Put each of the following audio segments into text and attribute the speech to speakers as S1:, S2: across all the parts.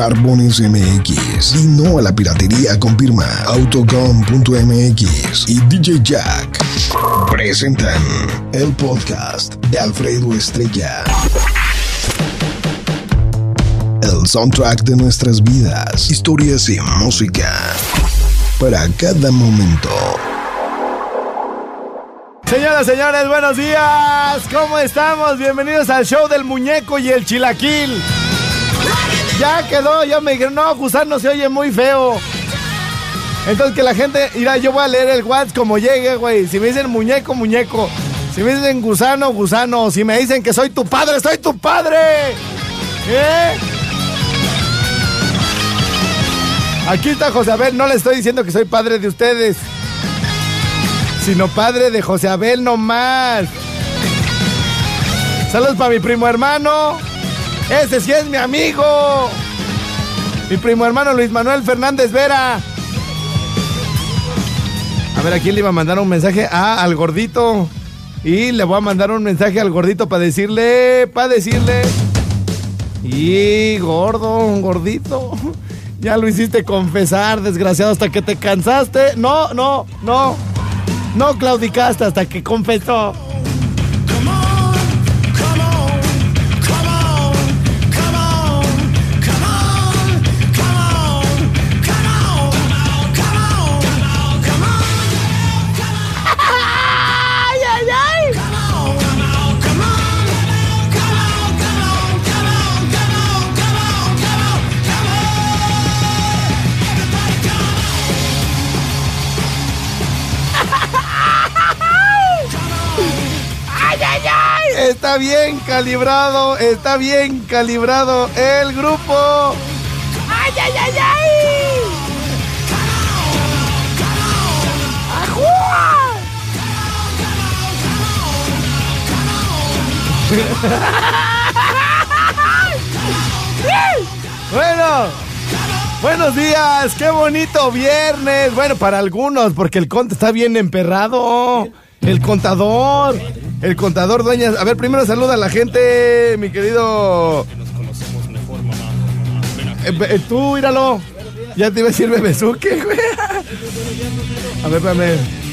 S1: Barbones MX y no a la piratería con firma Autocom.mx y DJ Jack presentan el podcast de Alfredo Estrella. El soundtrack de nuestras vidas, historias y música para cada momento.
S2: Señoras, señores, buenos días. ¿Cómo estamos? Bienvenidos al show del muñeco y el chilaquil. Ya quedó, ya me dijeron, no, gusano se oye muy feo. Entonces que la gente, mira, yo voy a leer el WhatsApp como llegue, güey. Si me dicen muñeco, muñeco. Si me dicen gusano, gusano. Si me dicen que soy tu padre, soy tu padre. ¿Eh? Aquí está José Abel, no le estoy diciendo que soy padre de ustedes, sino padre de José Abel nomás. Saludos para mi primo hermano. Ese sí es mi amigo. Mi primo hermano Luis Manuel Fernández Vera. A ver, ¿a quién le iba a mandar un mensaje? Ah, al gordito. Y le voy a mandar un mensaje al gordito para decirle, para decirle. Y gordo, gordito. Ya lo hiciste confesar, desgraciado, hasta que te cansaste. No, no, no. No claudicaste hasta que confesó. Está bien calibrado, está bien calibrado el grupo. ¡Ay, ay, ay, ay! ¡Ajúa! Bueno, buenos días, qué bonito viernes. Bueno, para algunos, porque el conte está bien emperrado. El contador, el contador dueñas. A ver, primero saluda a la gente, mi querido. Eh, eh, tú, míralo. Ya te iba a decir bebezuque, güey. A ver, espérame.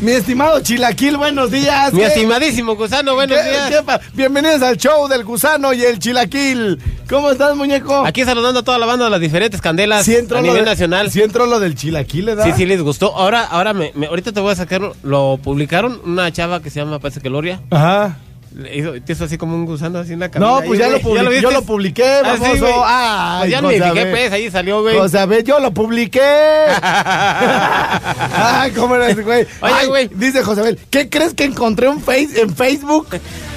S2: Mi estimado Chilaquil, buenos días.
S3: Mi
S2: ¿Qué-
S3: estimadísimo gusano, buenos
S2: qué-
S3: días.
S2: qué Bienvenidos al show del gusano y el Chilaquil. ¿Cómo estás, muñeco?
S3: Aquí saludando a toda la banda de las diferentes candelas
S2: Sí
S3: a nivel
S2: de-
S3: nacional.
S2: Sí entró lo del Chilaquil, ¿verdad?
S3: Sí, sí les gustó. Ahora, ahora me, me- ahorita te voy a sacar, lo publicaron una chava que se llama, parece que Gloria.
S2: Ajá.
S3: Te hizo así como un gusano así en la cabeza.
S2: No, pues ya lo publiqué, yo lo publiqué,
S3: Ah, sí,
S2: baboso.
S3: güey.
S2: Ay,
S3: Pues ya no
S2: Abel.
S3: pues, ahí salió, güey.
S2: O sea, ve, yo lo publiqué. Ay, cómo eres, güey.
S3: Oye, güey.
S2: Dice José Abel, ¿qué crees que encontré un face, en Facebook?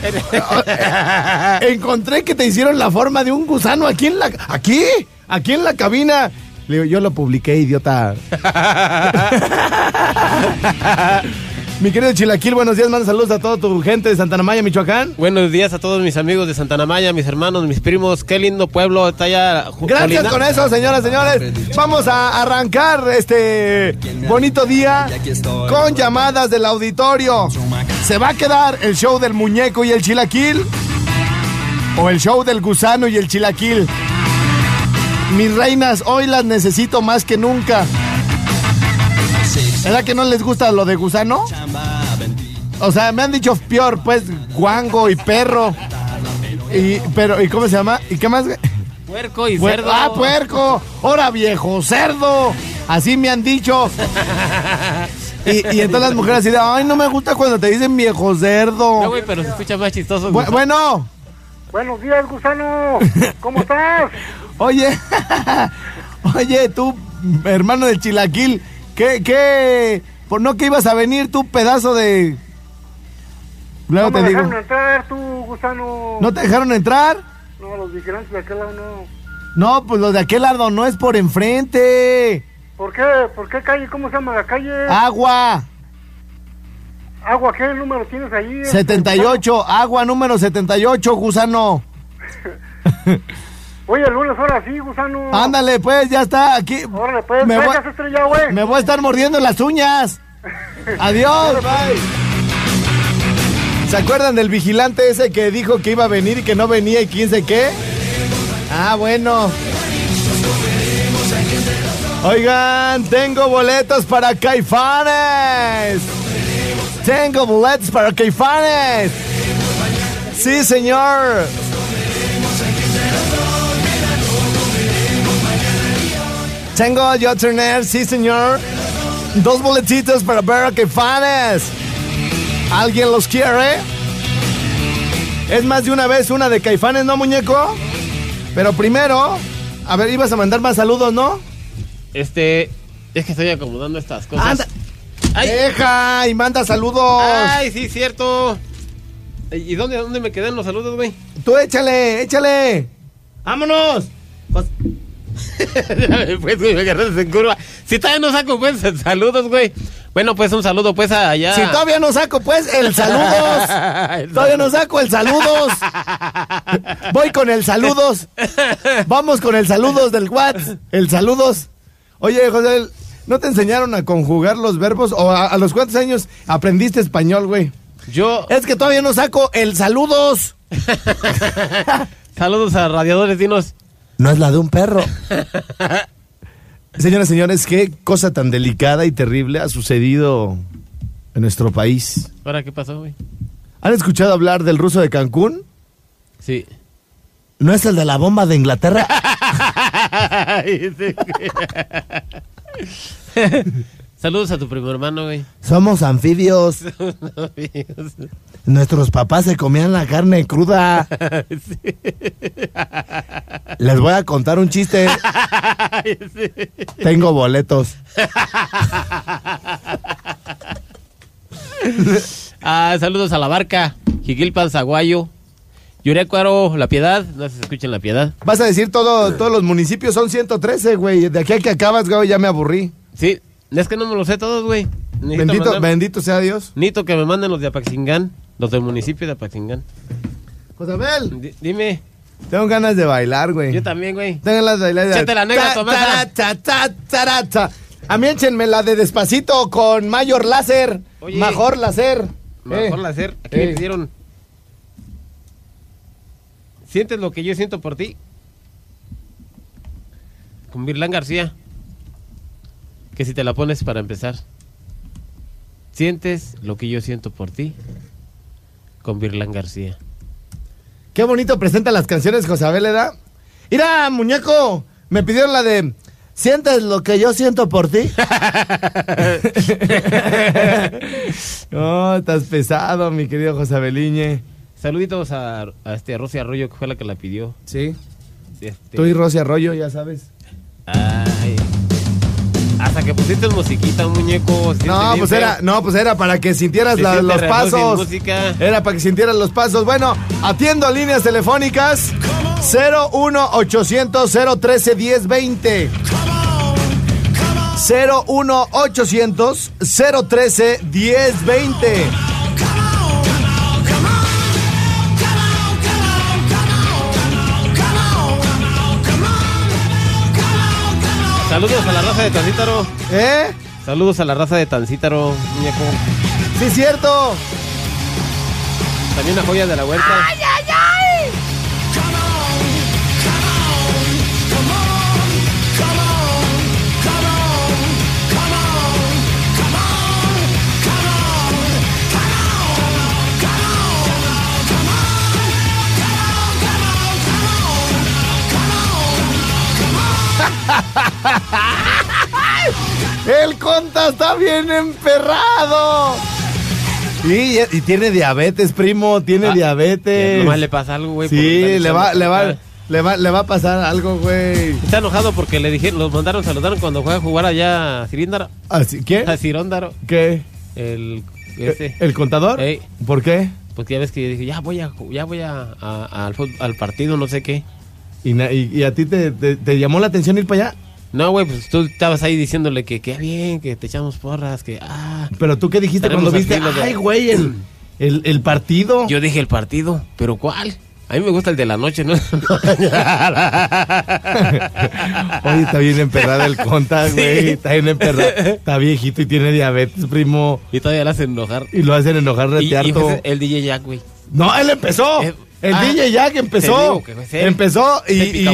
S2: encontré que te hicieron la forma de un gusano aquí en la... ¿Aquí? Aquí en la cabina. Le digo, yo lo publiqué, idiota. Mi querido Chilaquil, buenos días, manda saludos a toda tu gente de Santana Maya, Michoacán.
S3: Buenos días a todos mis amigos de Santana Maya, mis hermanos, mis primos. Qué lindo pueblo está allá.
S2: Gracias
S3: Colina-
S2: con eso, señoras, señores. Vamos a arrancar este bonito día con llamadas del auditorio. ¿Se va a quedar el show del muñeco y el chilaquil? ¿O el show del gusano y el chilaquil? Mis reinas, hoy las necesito más que nunca. ¿Verdad que no les gusta lo de gusano? O sea, me han dicho peor, pues, guango y perro. Y, pero, ¿y cómo se llama? ¿Y qué más?
S3: Puerco y
S2: Puer-
S3: cerdo.
S2: ¡Ah, puerco! ¡Hora viejo cerdo! Así me han dicho. Y, y entonces las mujeres así de, ay, no me gusta cuando te dicen viejo cerdo.
S3: No, güey, pero se escucha más chistoso.
S2: Bu-
S3: gusano.
S2: bueno,
S4: Buenos días, gusano. ¿Cómo estás?
S2: oye, oye, tú, hermano del chilaquil. ¿Qué, qué? ¿Por no que ibas a venir tú, pedazo de...? Luego
S4: no
S2: te
S4: me
S2: digo.
S4: dejaron entrar, tú, gusano.
S2: ¿No te dejaron entrar?
S4: No, los vigilantes de aquel lado no.
S2: No, pues los de aquel lado no es por enfrente.
S4: ¿Por qué? ¿Por qué calle? ¿Cómo se llama la calle?
S2: Agua.
S4: Agua, ¿qué número tienes ahí?
S2: 78, agua número 78, gusano.
S4: Oye, el lunes ahora sí, gusano.
S2: Ándale, pues, ya está, aquí.
S4: Órale, pues,
S2: me, voy,
S4: traigas estrella, güey.
S2: me voy a estar mordiendo las uñas. Adiós, bye. ¿Se acuerdan del vigilante ese que dijo que iba a venir y que no venía y quién sé qué? Ah, bueno. Oigan, tengo boletos para Caifanes. Tengo boletos para Caifanes. Sí, señor. Tengo yo tener, sí, señor. Dos boletitos para ver a Caifanes. ¿Alguien los quiere? Es más de una vez una de Caifanes, ¿no, muñeco? Pero primero, a ver, ibas a mandar más saludos, ¿no?
S3: Este, es que estoy acomodando estas cosas.
S2: Anda.
S3: ¡Ay!
S2: Deja y manda saludos.
S3: ¡Ay, sí, cierto! ¿Y dónde, dónde me quedan los saludos, güey?
S2: Tú échale, échale. ¡Vámonos! Pues,
S3: güey, me agarraste en curva. Si todavía no saco, pues, saludos, güey. Bueno, pues, un saludo, pues, allá.
S2: si todavía no saco, pues, el saludos. todavía no saco el saludos. Voy con el saludos. Vamos con el saludos del WhatsApp. El saludos. Oye, José, ¿no te enseñaron a conjugar los verbos? ¿O a, a los cuántos años aprendiste español, güey?
S3: Yo,
S2: Es que todavía no saco el saludos.
S3: saludos a radiadores, dinos.
S2: No es la de un perro. Señoras y señores, qué cosa tan delicada y terrible ha sucedido en nuestro país.
S3: ¿Ahora qué pasó, güey?
S2: ¿Han escuchado hablar del ruso de Cancún?
S3: Sí.
S2: ¿No es el de la bomba de Inglaterra?
S3: saludos a tu primo hermano, güey.
S2: Somos anfibios. Nuestros papás se comían la carne cruda. Les voy a contar un chiste. Tengo boletos.
S3: Ah, saludos a la barca, Jiquilpan, Zaguayo, Yurecuaro, La Piedad, no se escuchen La Piedad.
S2: Vas a decir todo, todos los municipios son 113, güey. De aquí a que acabas, güey, ya me aburrí.
S3: Sí, es que no me lo sé todos, güey.
S2: Bendito,
S3: mandar-
S2: bendito sea Dios.
S3: Necesito que me manden los de Apaxingán, los del municipio de Apaxingán.
S2: Josabel,
S3: Di- dime,
S2: tengo ganas de bailar, güey.
S3: yo también, güey.
S2: Tengo ganas de bailar.
S3: Échate la negra,
S2: ta. A mí échenme la de Despacito con Mayor Láser.
S3: Oye.
S2: Mejor Láser.
S3: Mejor
S2: Eh.
S3: hacer. Aquí
S2: Eh.
S3: me pidieron. ¿Sientes lo que yo siento por ti? Con Virlán García. Que si te la pones para empezar. ¿Sientes lo que yo siento por ti? Con Virlán García.
S2: Qué bonito presenta las canciones Josabel, ¿verdad? Mira, muñeco, me pidieron la de ¿Sientes lo que yo siento por ti? no, estás pesado, mi querido Josabeliñe.
S3: Saluditos a, a este a Rosy Arroyo, que fue la que la pidió.
S2: Sí.
S3: Este,
S2: Tú y Rosy Arroyo, ya sabes.
S3: Ay. Hasta que pusiste musiquita, muñeco.
S2: No, pues era, no, pues era para que sintieras la- los pasos. Era para que sintieras los pasos. Bueno, atiendo líneas telefónicas 01 800 013 1020. 01 800 013 1020.
S3: Saludos a la raza de Tancítaro.
S2: ¿Eh?
S3: Saludos a la raza de Tancítaro, muñeco.
S2: Sí, cierto.
S3: También una joya de la huerta.
S2: El conta está bien emperrado. Y, y tiene diabetes, primo, tiene
S3: Ah,
S2: diabetes.
S3: Nomás le pasa algo, güey.
S2: Sí, le va, le va. Le va, le va a pasar algo, güey.
S3: Está enojado porque le dijeron, los mandaron saludar cuando fue a jugar allá a Ciríndaro.
S2: Así, ¿Qué?
S3: A Ciróndaro.
S2: ¿Qué?
S3: El, ese.
S2: ¿El contador?
S3: Ey.
S2: ¿Por qué?
S3: Porque ya ves que dije, ya voy a, ya voy a, a- al, partido, no sé qué.
S2: ¿Y, na- y- y a ti te, te- te llamó la atención ir para allá?
S3: No, güey, pues tú estabas ahí diciéndole que qué bien, que te echamos porras, que ah.
S2: ¿Pero tú qué dijiste cuando viste?
S3: de-
S2: Ay, güey, el, el, el partido.
S3: Yo dije el partido, pero ¿cuál? A mí me gusta el de la noche, ¿no?
S2: Oye, está bien emperrada el conta, güey. Está bien emperrada. Está viejito y tiene diabetes, primo.
S3: y todavía la hacen enojar.
S2: Y lo hacen enojar
S3: Y,
S2: retearto.
S3: y pues, el DJ Jack, güey.
S2: No, él empezó.
S3: Eh,
S2: el
S3: ah,
S2: DJ Jack empezó.
S3: digo
S2: empezó y. Y-.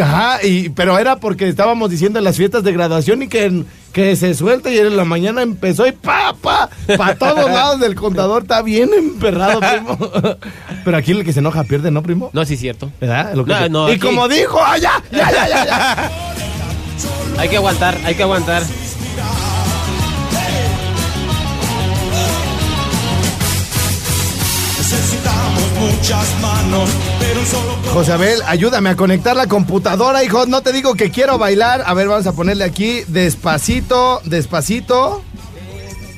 S2: Ajá, y, pero era porque estábamos diciendo en las fiestas de graduación y que, que se suelta y en la mañana empezó y pa, pa, pa todos lados del contador está bien emperrado, primo. Pero aquí el que se enoja pierde, ¿no, primo?
S3: No, sí, cierto.
S2: ¿Verdad? Lo que
S3: No,
S2: se-
S3: no,
S2: y
S3: aquí-
S2: como dijo, ¡ah, ya, ya, ya, ya, ya!
S3: Hay que aguantar, hay que aguantar.
S5: Muchas manos, pero un solo
S2: José Abel, ayúdame a conectar la computadora, hijo. No te digo que quiero bailar. A ver, vamos a ponerle aquí despacito, despacito.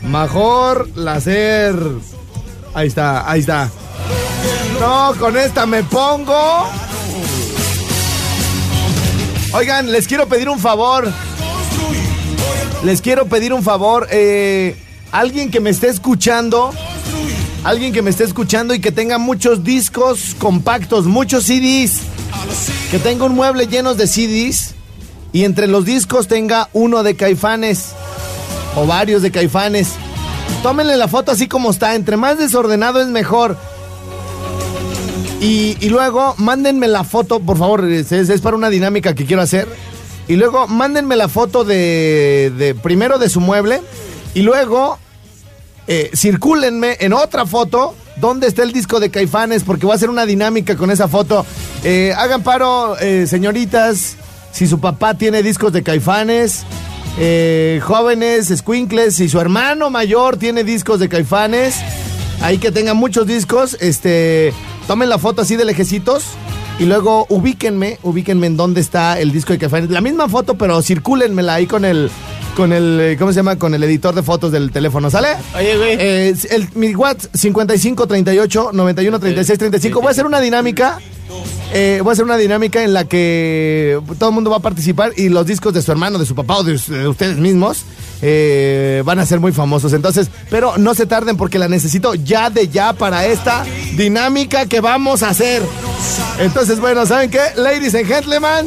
S2: Mejor lacer. Ahí está, ahí está. No, con esta me pongo. Oigan, les quiero pedir un favor. Les quiero pedir un favor. eh, alguien que me esté escuchando. Alguien que me esté escuchando y que tenga muchos discos compactos, muchos CDs. Que tenga un mueble lleno de CDs. Y entre los discos tenga uno de caifanes. O varios de caifanes. Tómenle la foto así como está. Entre más desordenado es mejor. Y, luego mándenme la foto, por favor, es para una dinámica que quiero hacer. Y luego mándenme la foto de, de primero de su mueble y luego eh, circúlenme en otra foto donde está el disco de Caifanes porque voy a hacer una dinámica con esa foto. Eh, hagan paro, eh, señoritas, si su papá tiene discos de Caifanes. eh, jóvenes, squinkles, si su hermano mayor tiene discos de Caifanes, ahí que tengan muchos discos, este, tomen la foto así de lejecitos y luego ubíquenme, ubíquenme en dónde está el disco de Caifanes. La misma foto, pero circúlenmela ahí con el, con el, eh, ¿cómo se llama? Con el editor de fotos del teléfono, ¿sale?
S3: Oye, güey.
S2: Eh, el, mi WhatsApp 55 38 91 36 35. Voy a hacer una dinámica. eh, voy a hacer una dinámica en la que todo el mundo va a participar y los discos de su hermano, de su papá o de, us- de ustedes mismos eh, van a ser muy famosos. Entonces, pero no se tarden porque la necesito ya de ya para esta dinámica que vamos a hacer. Entonces, bueno, ¿saben qué? Ladies and gentlemen.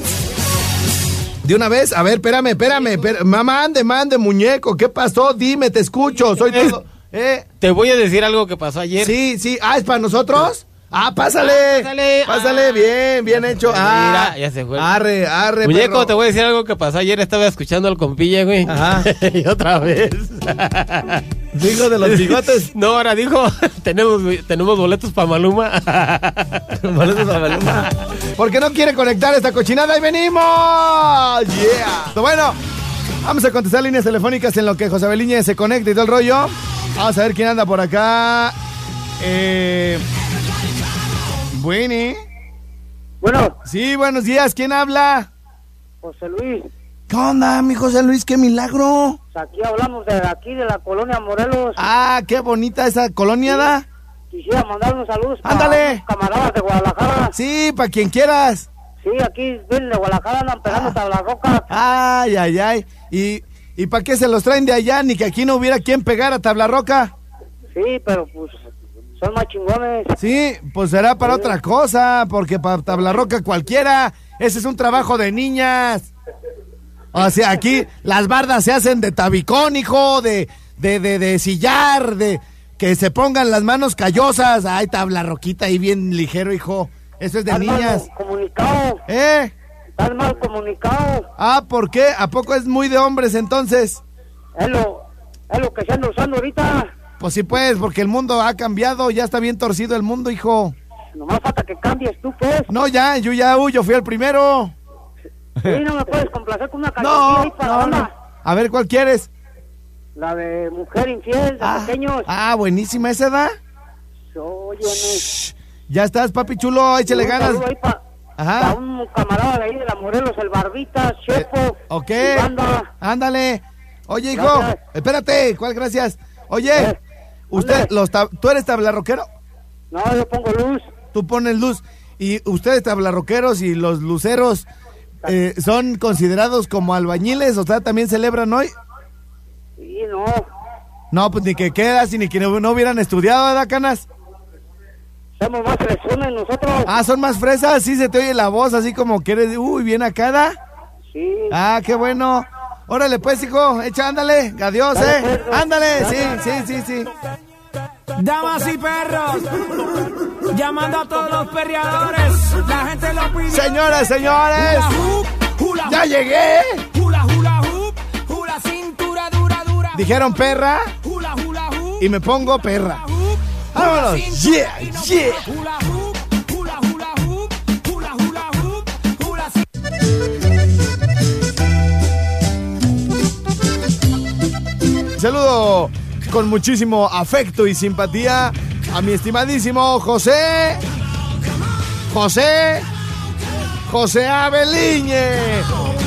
S2: De una vez, a ver, espérame, espérame, espérame. Mamá, ande, mande, muñeco, ¿qué pasó? Dime, te escucho, soy todo. ¿Eh?
S3: Te voy a decir algo que pasó ayer.
S2: Sí, sí. Ah, ¿es para nosotros? Ah, pásale.
S3: Ah, pásale.
S2: Pásale,
S3: Ah.
S2: bien, bien hecho. Ah,
S3: Mira, ya se fue.
S2: Arre, arre,
S3: Muñeco,
S2: perro.
S3: te voy a decir algo que pasó ayer. Estaba escuchando al compilla, güey.
S2: Ajá.
S3: y otra vez.
S2: Digo de los bigotes.
S3: No, ahora dijo, tenemos, tenemos boletos para Maluma.
S2: Boletos a Maluma. ¿Por qué no quiere conectar esta cochinada? ¡Ahí venimos! ¡Yeah! Bueno, vamos a contestar líneas telefónicas en lo que José Beliñe se conecta y todo el rollo. Vamos a ver quién anda por acá. Eh... Bueno.
S4: Bueno,
S2: Sí, buenos días. ¿Quién habla?
S4: José Luis,
S2: ¿Qué onda, mi José Luis? ¡Qué milagro!
S4: pues aquí hablamos de aquí, de la colonia Morelos.
S2: Ah, qué bonita esa colonia, ¿da?
S4: Quisiera mandar unos saludos
S2: Ándale.
S4: camaradas de Guadalajara.
S2: Sí, para quien quieras.
S4: Sí, aquí vienen de Guadalajara, andan pegando tabla roca.
S2: Ay, ay, ay. ¿Y, y para qué se los traen de allá? Ni que aquí no hubiera quien pegar a tabla roca.
S4: Sí, pero pues son más chingones.
S2: Sí, pues será para otra cosa, porque para tabla roca cualquiera. Ese es un trabajo de niñas. O sea, aquí las bardas se hacen de tabicón, hijo, de, de, de, de sillar, de que se pongan las manos callosas. Ay, tabla roquita ahí bien ligero, hijo. Eso es de
S4: Estás mal
S2: niñas.
S4: comunicado,
S2: ¿Eh?
S4: estás mal comunicado.
S2: Ah, ¿por qué? ¿A poco es muy de hombres entonces?
S4: Es lo, es lo que se anda usando ahorita.
S2: Pues sí, pues, porque el mundo ha cambiado, ya está bien torcido el mundo, hijo.
S4: Nomás falta que cambies tú, pues.
S2: No, ya, yo ya, uy, yo fui el primero.
S4: Sí, no me puedes complacer con una canción
S2: No,
S4: ahí para la
S2: no, no. A ver, ¿cuál quieres?
S4: La de Mujer Infiel, de
S2: Ah,
S4: pequeños.
S2: ah, buenísima esa edad.
S4: Óyeme.
S2: Ya estás, papi chulo, échale
S4: Un
S2: ganas.
S4: ahí pa-
S2: Ajá.
S6: a un camarada de ahí de la Morelos, el Barbita, Chepo.
S2: Eh, ok. Ándale. Oye, hijo,
S6: Gracias.
S2: espérate, ¿cuál gracias? Oye,
S6: Eh,
S2: usted, los tab- ¿tú eres tablarroquero?
S6: No, yo pongo luz.
S2: Tú pones luz. Y ustedes tablarroqueros y los luceros eh, son considerados como albañiles, o sea, también celebran hoy.
S6: Sí, no.
S2: No, pues ni que quedas y ni que no, no hubieran estudiado, ¿verdad, canas?
S6: Somos más fresones nosotros.
S2: Ah, son más fresas, sí se te oye la voz así como que eres, uy, bien acá. ¿da?
S6: Sí.
S2: Ah, qué bueno. Órale, pues, hijo, echa, ándale, adiós,
S6: Dale,
S2: eh.
S6: pues.
S2: Ándale, sí, sí, sí, sí.
S7: Damas y perros, llamando a todos los perreadores. La gente lo pide.
S2: Señoras, señores,
S7: Hula hoop, hula
S2: ya llegué. Dijeron perra y me pongo perra. Vámonos. Yeah, yeah. Saludo con muchísimo afecto y simpatía a mi estimadísimo José. José. José Abeliñe.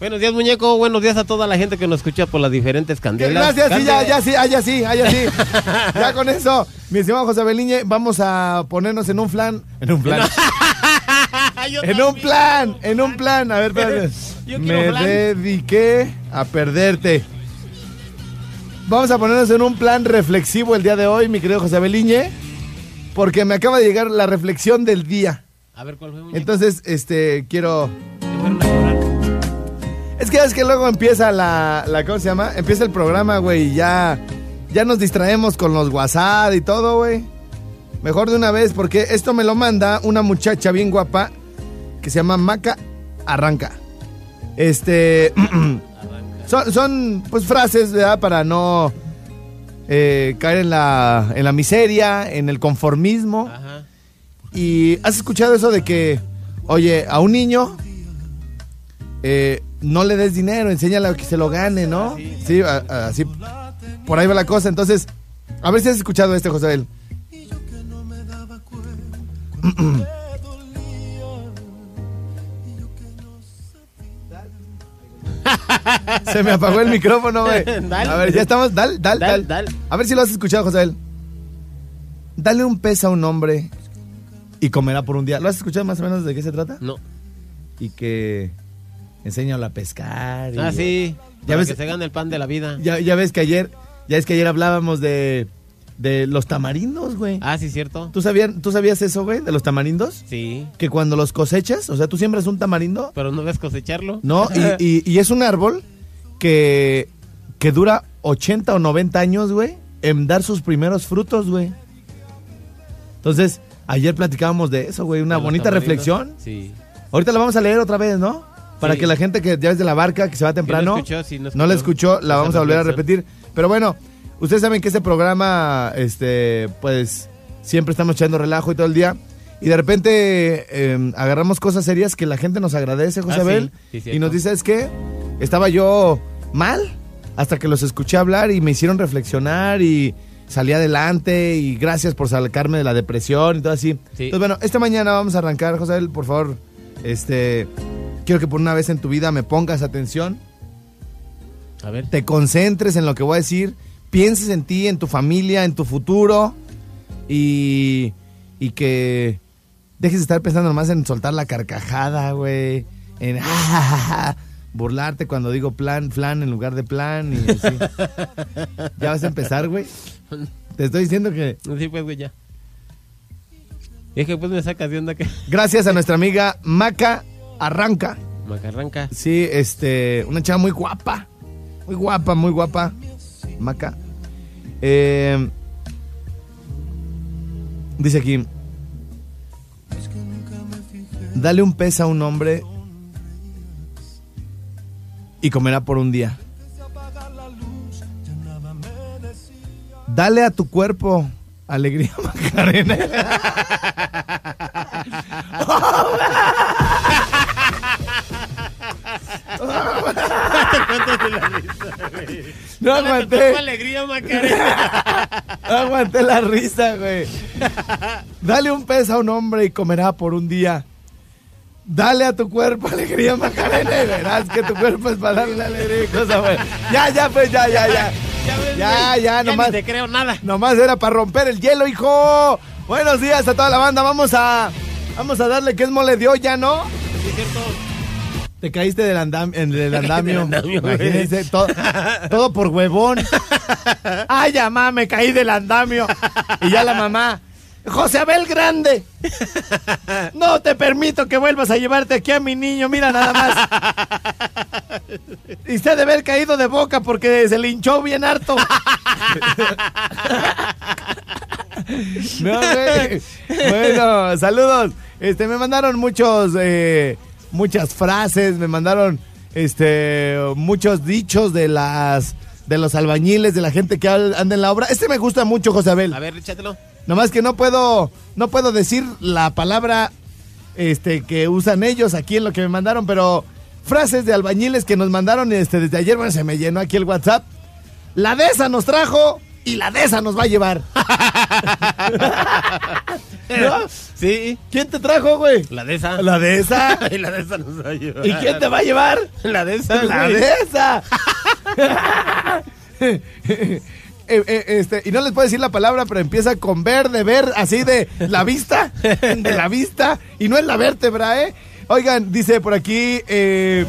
S3: Buenos días, muñeco. Buenos días a toda la gente que nos escucha por las diferentes candelas.
S2: Gracias, sí, ya, ya sí, ah, ya sí, ah, ya sí. Ya con eso, mi estimado José Abeliñe, vamos a ponernos en un plan. En un plan. En un plan, en un plan. A ver, espérate.
S3: Yo quiero
S2: Me
S3: plan.
S2: dediqué a perderte. Vamos a ponernos en un plan reflexivo el día de hoy, mi querido José Beliñe, porque me acaba de llegar la reflexión del día.
S3: A ver cuál fue, muñeco.
S2: Entonces, este, quiero... Es que es que luego empieza la, la ¿cómo se llama? Empieza el programa, güey, y ya, ya nos distraemos con los WhatsApp y todo, güey. Mejor de una vez, porque esto me lo manda una muchacha bien guapa que se llama Maca Arranca. Este, son, son, pues frases, ¿verdad? Para no eh, caer en la, en la miseria, en el conformismo.
S3: Ajá.
S2: Y has escuchado eso de que, oye, a un niño eh, no le des dinero, enséñale a que se lo gane, ¿no? Sí, así. Por ahí va la cosa. Entonces, a ver si has escuchado este, José. Se me apagó el micrófono, güey.
S3: Dale.
S2: A ver, ya estamos. Dal, dal,
S3: Dal,
S2: dal.
S3: dal.
S2: A ver si lo has escuchado, José. Dale un pez a un hombre y comerá por un día. ¿Lo has escuchado más o menos de qué se trata?
S3: No.
S2: Y que enséñalo a pescar. y-
S3: Ah, sí.
S2: Ya ves-
S3: que se gane el pan de la vida.
S2: Ya, ya ves que ayer, ya es que ayer hablábamos de, de los tamarindos, güey.
S3: Ah, sí, cierto.
S2: ¿Tú, sabías, ¿Tú sabías eso, güey, de los tamarindos?
S3: Sí.
S2: Que cuando los cosechas, o sea, tú siembras un tamarindo,
S3: Pero no ves cosecharlo.
S2: ¿no? Y, y- y es un árbol que, que dura 80 o 90 años, güey, en dar sus primeros frutos, güey. Entonces, ayer platicábamos de eso, güey, una bonita
S3: tamarindos.
S2: reflexión.
S3: Sí.
S2: Ahorita la vamos a leer otra vez, ¿no? Para
S3: Sí.
S2: que la gente que ya es de la barca, que se va temprano,
S3: escuchó, sí, no
S2: no la
S3: escuchó
S2: escuchó, la vamos a volver a repetir. Pero bueno, ustedes saben que este programa, este, pues, siempre estamos echando relajo y todo el día. Y de repente eh, agarramos cosas serias que la gente nos agradece, José
S3: Ah,
S2: Abel. y nos dice, es que estaba yo mal hasta que los escuché hablar y me hicieron reflexionar y salí adelante y gracias por sacarme de la depresión y todo así.
S3: Sí.
S2: Entonces, bueno, esta mañana vamos a arrancar, José Abel, por favor, este, quiero que por una vez en tu vida me pongas atención,
S3: A ver.
S2: te concentres en lo que voy a decir, pienses en ti, en tu familia, en tu futuro y, y que dejes de estar pensando nomás en soltar la carcajada, güey, en burlarte cuando digo plan, flan en lugar de plan y así. ¿Ya vas a empezar, güey? Te estoy diciendo que
S3: Sí, pues, güey, ya. Y es que pues me sacas de onda que...
S2: gracias a nuestra amiga Maca Arranca.
S3: Macarranca.
S2: Sí, este, una chava muy guapa. Muy guapa, muy guapa. Maca. Eh, dice aquí. Dale un pez a un hombre y comerá por un día. Dale a tu cuerpo alegría, Macarena. No aguanté.
S3: Alegría, Macarena.
S2: No aguanté la risa, güey. Dale un pez a un hombre y comerá por un día. Dale a tu cuerpo alegría, Macarena, y verás que tu cuerpo es para darle alegría y cosas buenas. Ya, ya, pues, ya, ya, ya. Ya, ya,
S3: ni
S2: nomás.
S3: te creo nada.
S2: Nomás era para romper el hielo, hijo. Buenos días a toda la banda. Vamos a. Vamos a darle que es mole de olla, ¿no?
S3: Sí, cierto.
S2: Te caíste del, andam en el andamio.
S3: Del andamio.
S2: Imagínense, todo, todo por huevón. Ay, ya, mamá, me caí del andamio. Y ya la mamá. José Abel Grande. No te permito que vuelvas a llevarte aquí a mi niño. Mira nada más. Y usted debe haber caído de boca porque se le hinchó bien harto. No. Bueno, saludos. Este, me mandaron muchos, eh, muchas frases, me mandaron, este, muchos dichos de las, de los albañiles, de la gente que anda en la obra. Este me gusta mucho, José Abel.
S3: A ver, échatelo.
S2: Nomás que no puedo, no puedo decir la palabra, este, que usan ellos aquí en lo que me mandaron, pero frases de albañiles que nos mandaron, este, desde ayer, bueno, se me llenó aquí el WhatsApp. La de esa nos trajo y la de esa nos va a llevar. ¿No?
S3: Sí.
S2: ¿Quién te trajo, güey?
S3: La de esa.
S2: La de esa.
S3: y la de esa nos va a llevar.
S2: ¿Y quién te va a llevar?
S3: La de esa.
S2: La
S3: güey.
S2: de esa. Eh, eh, este, y no les puedo decir la palabra, pero empieza con ver, de ver, así de la vista, de la vista, y no es la vértebra, ¿eh? Oigan, dice por aquí, eh,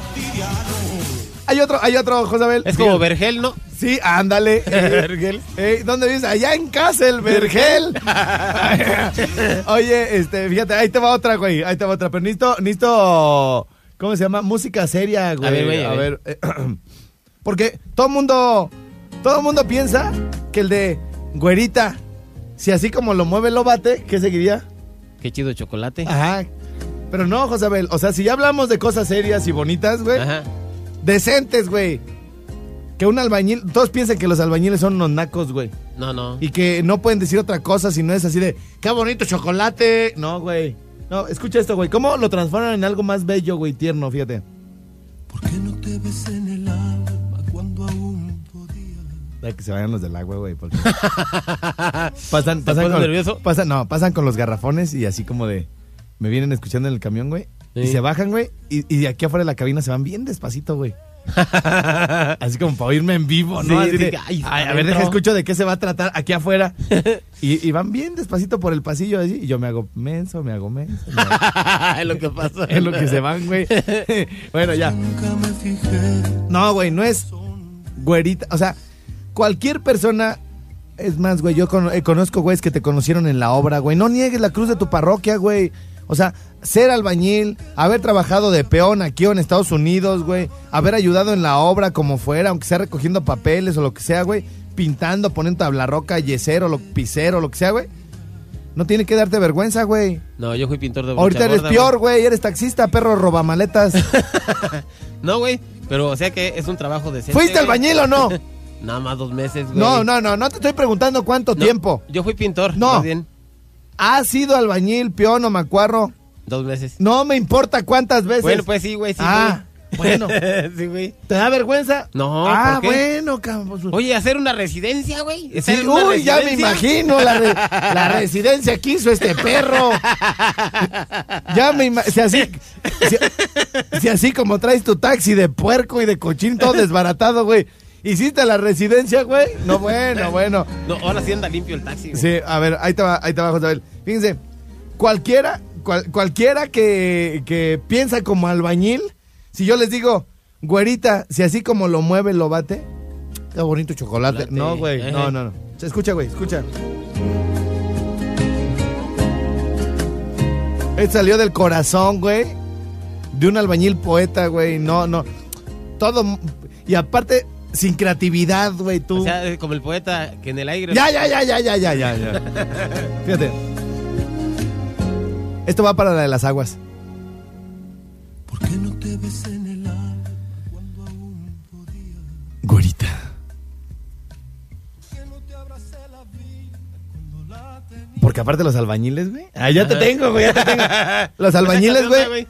S2: hay otro, hay otro, Josabel.
S3: Es como Vergel, ¿no?
S2: Sí, ándale.
S3: Vergel.
S2: Eh, ¿Dónde vives? Allá en Kassel, Vergel. Oye, este, fíjate, ahí te va otra, güey. Ahí te va otra. Pero necesito, necesito, ¿cómo se llama? Música seria, güey.
S3: A ver, güey, a
S2: a ver. eh, porque todo el mundo, todo el mundo piensa que el de güerita, si así como lo mueve lo bate, ¿qué seguiría?
S3: Qué chido chocolate.
S2: Ajá. Pero no, Josabel. O sea, si ya hablamos de cosas serias y bonitas, güey.
S3: Ajá.
S2: Decentes, güey. Que un albañil, todos piensan que los albañiles son unos nacos, güey.
S3: No, no.
S2: Y que no pueden decir otra cosa si no es así de, qué bonito chocolate. No, güey. No, escucha esto, güey. ¿Cómo lo transforman en algo más bello, güey, tierno? Fíjate.
S5: ¿Por qué no te ves en el alma cuando aún podía?
S2: Ay, que se vayan los del agua, güey. porque- pasan,
S3: ¿Te
S2: pasan con,
S3: nervioso?
S2: pasan, no, pasan con los garrafones y así como de, me vienen escuchando en el camión, güey. Y se bajan, güey. Y, y de aquí afuera de la cabina se van bien despacito, güey. Así como para oírme en vivo, ¿no?
S3: Sí,
S2: Así
S3: sí,
S2: de,
S3: que, ay,
S2: "Ay, a ver,
S3: adentro".
S2: deja escucho de qué se va a tratar aquí afuera. y, y van bien despacito por el pasillo así. Y yo me hago menso, me hago menso. me hago-
S3: es lo que pasa.
S2: es lo que se van, güey. bueno, ya.
S5: Nunca me fijé.
S2: No, güey, no es güerita. O sea, cualquier persona. Es más, güey, yo eh, conozco güeyes que te conocieron en la obra, güey. No niegues la cruz de tu parroquia, güey. O sea, ser albañil, haber trabajado de peón aquí o en Estados Unidos, güey. Haber ayudado en la obra como fuera, aunque sea recogiendo papeles o lo que sea, güey. Pintando, poniendo tablarroca, yesero, lo, pisero, lo que sea, güey. No tiene que darte vergüenza, güey.
S3: No, yo fui pintor de
S2: Ahorita eres
S3: gorda,
S2: peor, güey. Eres taxista, perro robamaletas.
S3: No, güey. Pero, o sea que es un trabajo decente.
S2: ¿Fuiste
S3: güey.
S2: albañil o no?
S3: Nada más dos meses, güey.
S2: No, no, no, no te estoy preguntando cuánto
S3: No,
S2: tiempo.
S3: Yo fui pintor.
S2: No.
S3: Más bien.
S2: ¿Has sido albañil, peón o macuarro?
S3: Dos meses.
S2: No me importa cuántas veces.
S3: Bueno, pues sí, güey, sí,
S2: Ah,
S3: güey.
S2: bueno.
S3: sí, güey.
S2: ¿Te da vergüenza?
S3: No,
S2: Ah,
S3: ¿por qué?
S2: bueno, cabrón.
S3: Oye, hacer una residencia, güey.
S2: Sí,
S3: ¿Hacer una
S2: uy, ya me imagino la, re- la residencia que hizo este perro. Ya me imagino. Si así, si, si así como traes tu taxi de puerco y de cochín todo desbaratado, güey. ¿Hiciste la residencia, güey? No, bueno, bueno.
S3: No, ahora sí anda limpio el taxi, güey.
S2: Sí, a ver, ahí te va, ahí te va, José Abel. Fíjense, cualquiera, cual- cualquiera que, que piensa como albañil, si yo les digo, güerita, si así como lo mueve, lo bate, qué bonito chocolate.
S3: Chocolate.
S2: No, güey, no, no, no. Escucha, güey, escucha. Esto salió del corazón, güey, de un albañil poeta, güey, no, no. Todo, y aparte, sin creatividad, güey, tú.
S3: O sea, es como el poeta que en el aire.
S2: Ya, ya, ya, ya, ya, ya, ya, ya. Fíjate. Esto va para la de las aguas.
S5: ¿Por qué no te ves en el alma cuando aún podía?
S2: Güerita. Porque aparte los albañiles, güey. Ah, ya te tengo, güey, ya te tengo. Los albañiles, güey,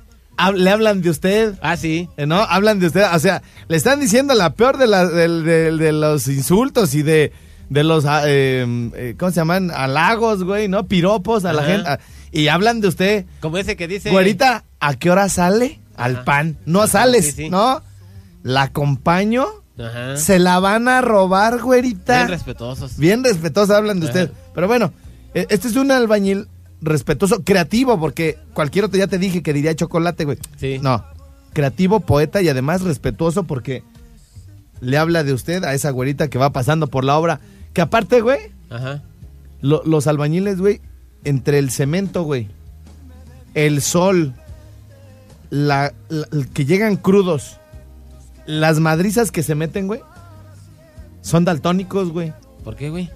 S2: le hablan de usted.
S3: Ah, sí.
S2: eh, ¿No? Hablan de usted. O sea, le están diciendo la peor de, la- del- de los insultos y de, de los, ah, eh, eh, ¿cómo se llaman? Halagos, güey, ¿no? Piropos a la gente. ah, y hablan de usted.
S3: Como ese que dice.
S2: Güerita, ¿A qué hora sale? Al pan. No
S3: Ajá,
S2: sales,
S3: sí, sí.
S2: ¿no? La acompaño. Se la van a robar, güerita.
S3: Bien respetuosos.
S2: Bien respetuosa hablan de usted. Pero bueno, eh, este es un albañil respetuoso, creativo, porque cualquier otro ya te dije que diría chocolate, güey.
S3: Sí.
S2: No, creativo, poeta y además respetuoso porque le habla de usted a esa güerita que va pasando por la obra. Que aparte, güey,
S3: Ajá.
S2: lo- los albañiles, güey, entre el cemento, güey, el sol, la, la- que llegan crudos, las madrizas que se meten, güey, son daltónicos, güey.
S3: ¿Por qué, güey?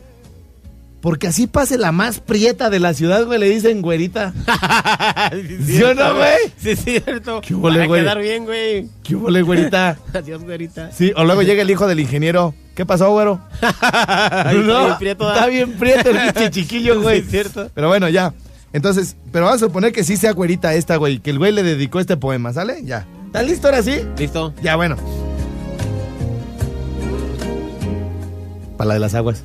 S2: Porque así pase la más prieta de la ciudad, güey, le dicen güerita.
S3: sí,
S2: ¿Sí o no, güey?
S3: Sí, es cierto.
S2: ¿Qué hubo,
S3: Para
S2: güey?
S3: quedar bien, güey.
S2: ¿Qué huele, güerita?
S3: Adiós, güerita.
S2: Sí, o luego llega el hijo del ingeniero. ¿Qué pasó, güero?
S3: Ay, está bien prieto,
S2: está bien prieto el pinche chiquillo, güey.
S3: Sí, es cierto.
S2: Pero bueno, ya. Entonces, pero vamos a suponer que sí sea güerita esta, güey, que el güey le dedicó este poema, ¿sale? Ya. ¿Estás listo ahora sí?
S3: ¿Listo?
S2: Ya, bueno. Para la de las aguas.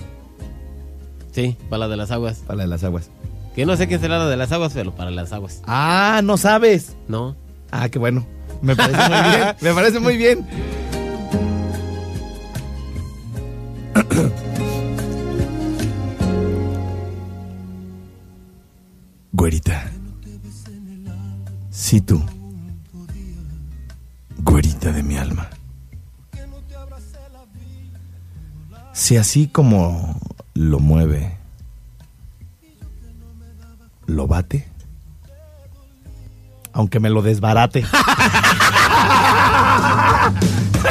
S3: Sí, para la de las aguas.
S2: Para la de las aguas.
S3: Que no sé quién será la de las aguas, pero para las aguas.
S2: Ah, no sabes.
S3: No.
S2: Ah, qué bueno. Me parece muy bien. Me parece muy bien. Güerita. Sí, tú. Güerita de mi alma. Si así como lo mueve, lo bate, aunque me lo desbarate.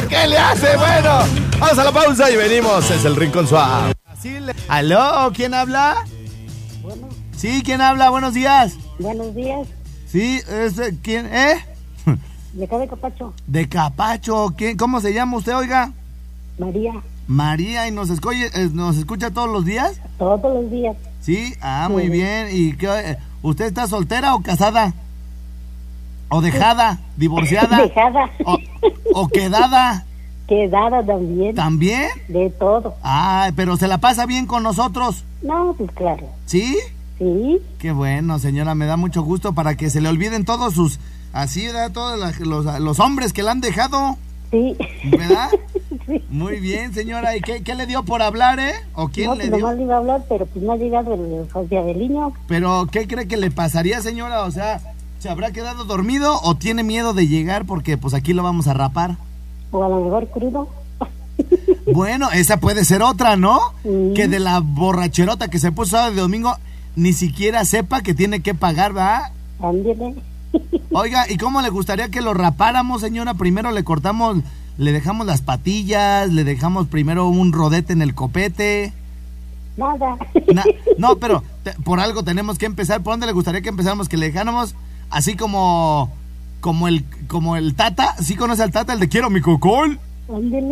S2: ¿Qué le hace? Bueno, vamos a la pausa y venimos. Es el Rincón Suave. ¿Aló? ¿Quién habla?
S6: Bueno,
S2: Sí, ¿quién habla? Buenos días.
S6: buenos días.
S2: Sí, es, eh, ¿quién? ¿Eh?
S6: De acá de Capacho,
S2: De Capacho. ¿Quién? ¿Cómo se llama usted, oiga?
S6: María,
S2: María, ¿y nos, escoye- eh, nos escucha todos los días?
S6: todos los días.
S2: Sí, ah, muy
S6: Sí.
S2: bien. ¿Y qué, eh, usted está soltera o casada? ¿O dejada? ¿Divorciada?
S6: Dejada,
S2: ¿O, o quedada?
S6: quedada también,
S2: ¿También?
S6: de todo.
S2: Ah, pero se la pasa bien con nosotros.
S6: No, pues claro,
S2: ¿Sí?
S6: sí,
S2: Qué bueno, señora, me da mucho gusto para que se le olviden todos sus, así, ¿verdad? Todos los, los hombres que la han dejado,
S6: sí.
S2: ¿verdad? Muy bien, señora. ¿Y qué, qué le dio por hablar, eh? ¿O quién
S6: no,
S2: le
S6: pues nomás
S2: dio?
S6: le iba a hablar, pero pues no ha llegado el José Abeliño.
S2: Pero, ¿qué cree que le pasaría, señora? O sea, ¿se habrá quedado dormido o tiene miedo de llegar porque pues aquí lo vamos a rapar?
S6: O a lo mejor crudo.
S2: Bueno, esa puede ser otra, ¿no?
S6: Mm.
S2: Que de la borracherota que se puso sábado y domingo ni siquiera sepa que tiene que pagar, ¿verdad?
S6: Ándele.
S2: Oiga, ¿y cómo le gustaría que lo rapáramos, señora? Primero le cortamos, le dejamos las patillas, le dejamos primero un rodete en el copete.
S6: Nada.
S2: Na- no, pero te- por algo tenemos que empezar. ¿Por dónde le gustaría que empezáramos? Que le dejáramos así como como el como el Tata, ¿sí conoce al Tata, el de quiero mi cocol?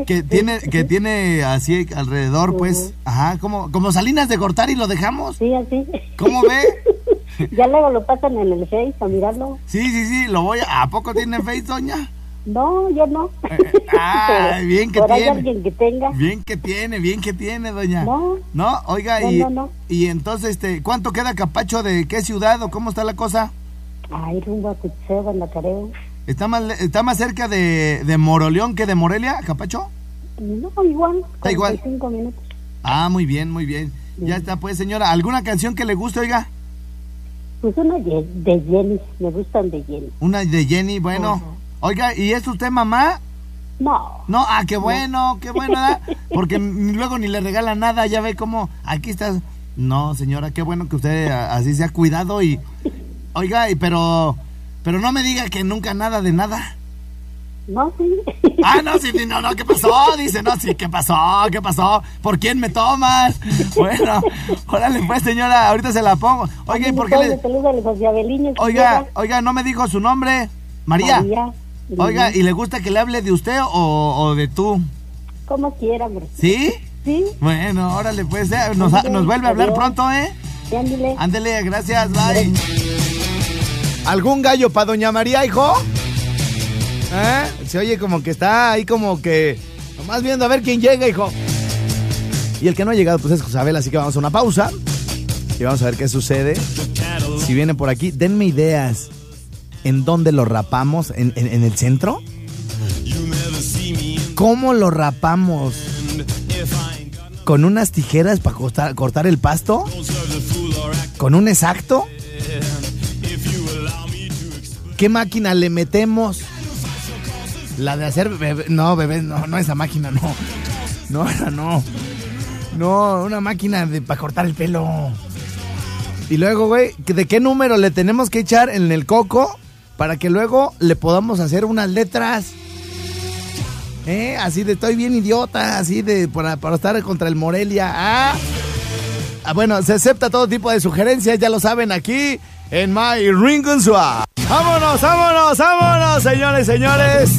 S2: Que tiene que tiene así alrededor, pues, ajá, como como Salinas de Gortari lo dejamos.
S6: Sí, así.
S2: ¿Cómo ve?
S6: ya luego lo pasan en el Face a mirarlo.
S2: Sí, sí, sí, lo voy a ¿A poco tiene Face, doña?
S6: No, yo no.
S2: ah,
S6: Pero
S2: bien que tiene.
S6: alguien que tenga.
S2: Bien que tiene, bien que tiene, doña.
S6: No.
S2: No, oiga,
S6: No,
S2: y,
S6: no, no.
S2: y entonces, este, ¿cuánto queda Capacho de qué ciudad o cómo está la cosa?
S6: Ay, rumbo a Cutseo, en la Careo.
S2: ¿Está más, está más cerca de, de Moroleón que de Morelia, Capacho?
S6: No, igual.
S2: Está igual.
S6: 45 minutos.
S2: Ah, muy bien, muy bien. Ya está, pues, señora. ¿Alguna canción que le guste, oiga?
S6: Pues una de, de Jenny. Me gustan de Jenny.
S2: Una de Jenny, bueno. Oiga, ¿y es usted mamá?
S6: No.
S2: No, ah, qué bueno, qué bueno, ¿verdad? Porque luego ni le regala nada, ya ve cómo, aquí estás. No, señora, qué bueno que usted a- así se ha cuidado y... Oiga, y pero... Pero no me diga que nunca nada de nada.
S6: No, sí.
S2: Ah, no, sí, no, no, ¿qué pasó? Dice, no, sí, ¿qué pasó? ¿Qué pasó? ¿Por quién me tomas? Bueno, órale pues, señora, ahorita se la pongo. Oiga, ¿y por qué
S6: le...
S2: Oiga, oiga, no me dijo su nombre. María.
S6: María.
S2: Oiga. ¿y le gusta que le hable de usted o, o de tú?
S6: Como quiera, hombre.
S2: ¿Sí?
S6: Sí.
S2: Bueno, órale, pues, eh, nos,
S6: Ándale,
S2: nos vuelve a hablar
S6: adiós.
S2: pronto, ¿eh?
S6: Sí, ándele.
S2: Ándele, gracias, bye. ¿Algún gallo para doña María, hijo? ¿Eh? Se oye como que está ahí como que... Nomás viendo a ver quién llega, hijo. Y el que no ha llegado, pues es Josabel, así que vamos a una pausa. Y vamos a ver qué sucede. Si vienen por aquí, denme ideas. En dónde lo rapamos? ¿En, en- el centro? ¿Cómo lo rapamos? ¿Con unas tijeras para cortar, el pasto? ¿Con un exacto? ¿Qué máquina le metemos? La de hacer bebé. No, bebé, no, no esa máquina, no. No, esa no. No, una máquina para cortar el pelo. Y luego, güey, ¿que ¿de qué número le tenemos que echar en el coco para que luego le podamos hacer unas letras? ¿Eh? Así de estoy bien idiota, así de para, para estar contra el Morelia. Ah. Ah, bueno, se acepta todo tipo de sugerencias, ya lo saben aquí en My Ring and Swap. Vámonos, vámonos, vámonos, señores, señores.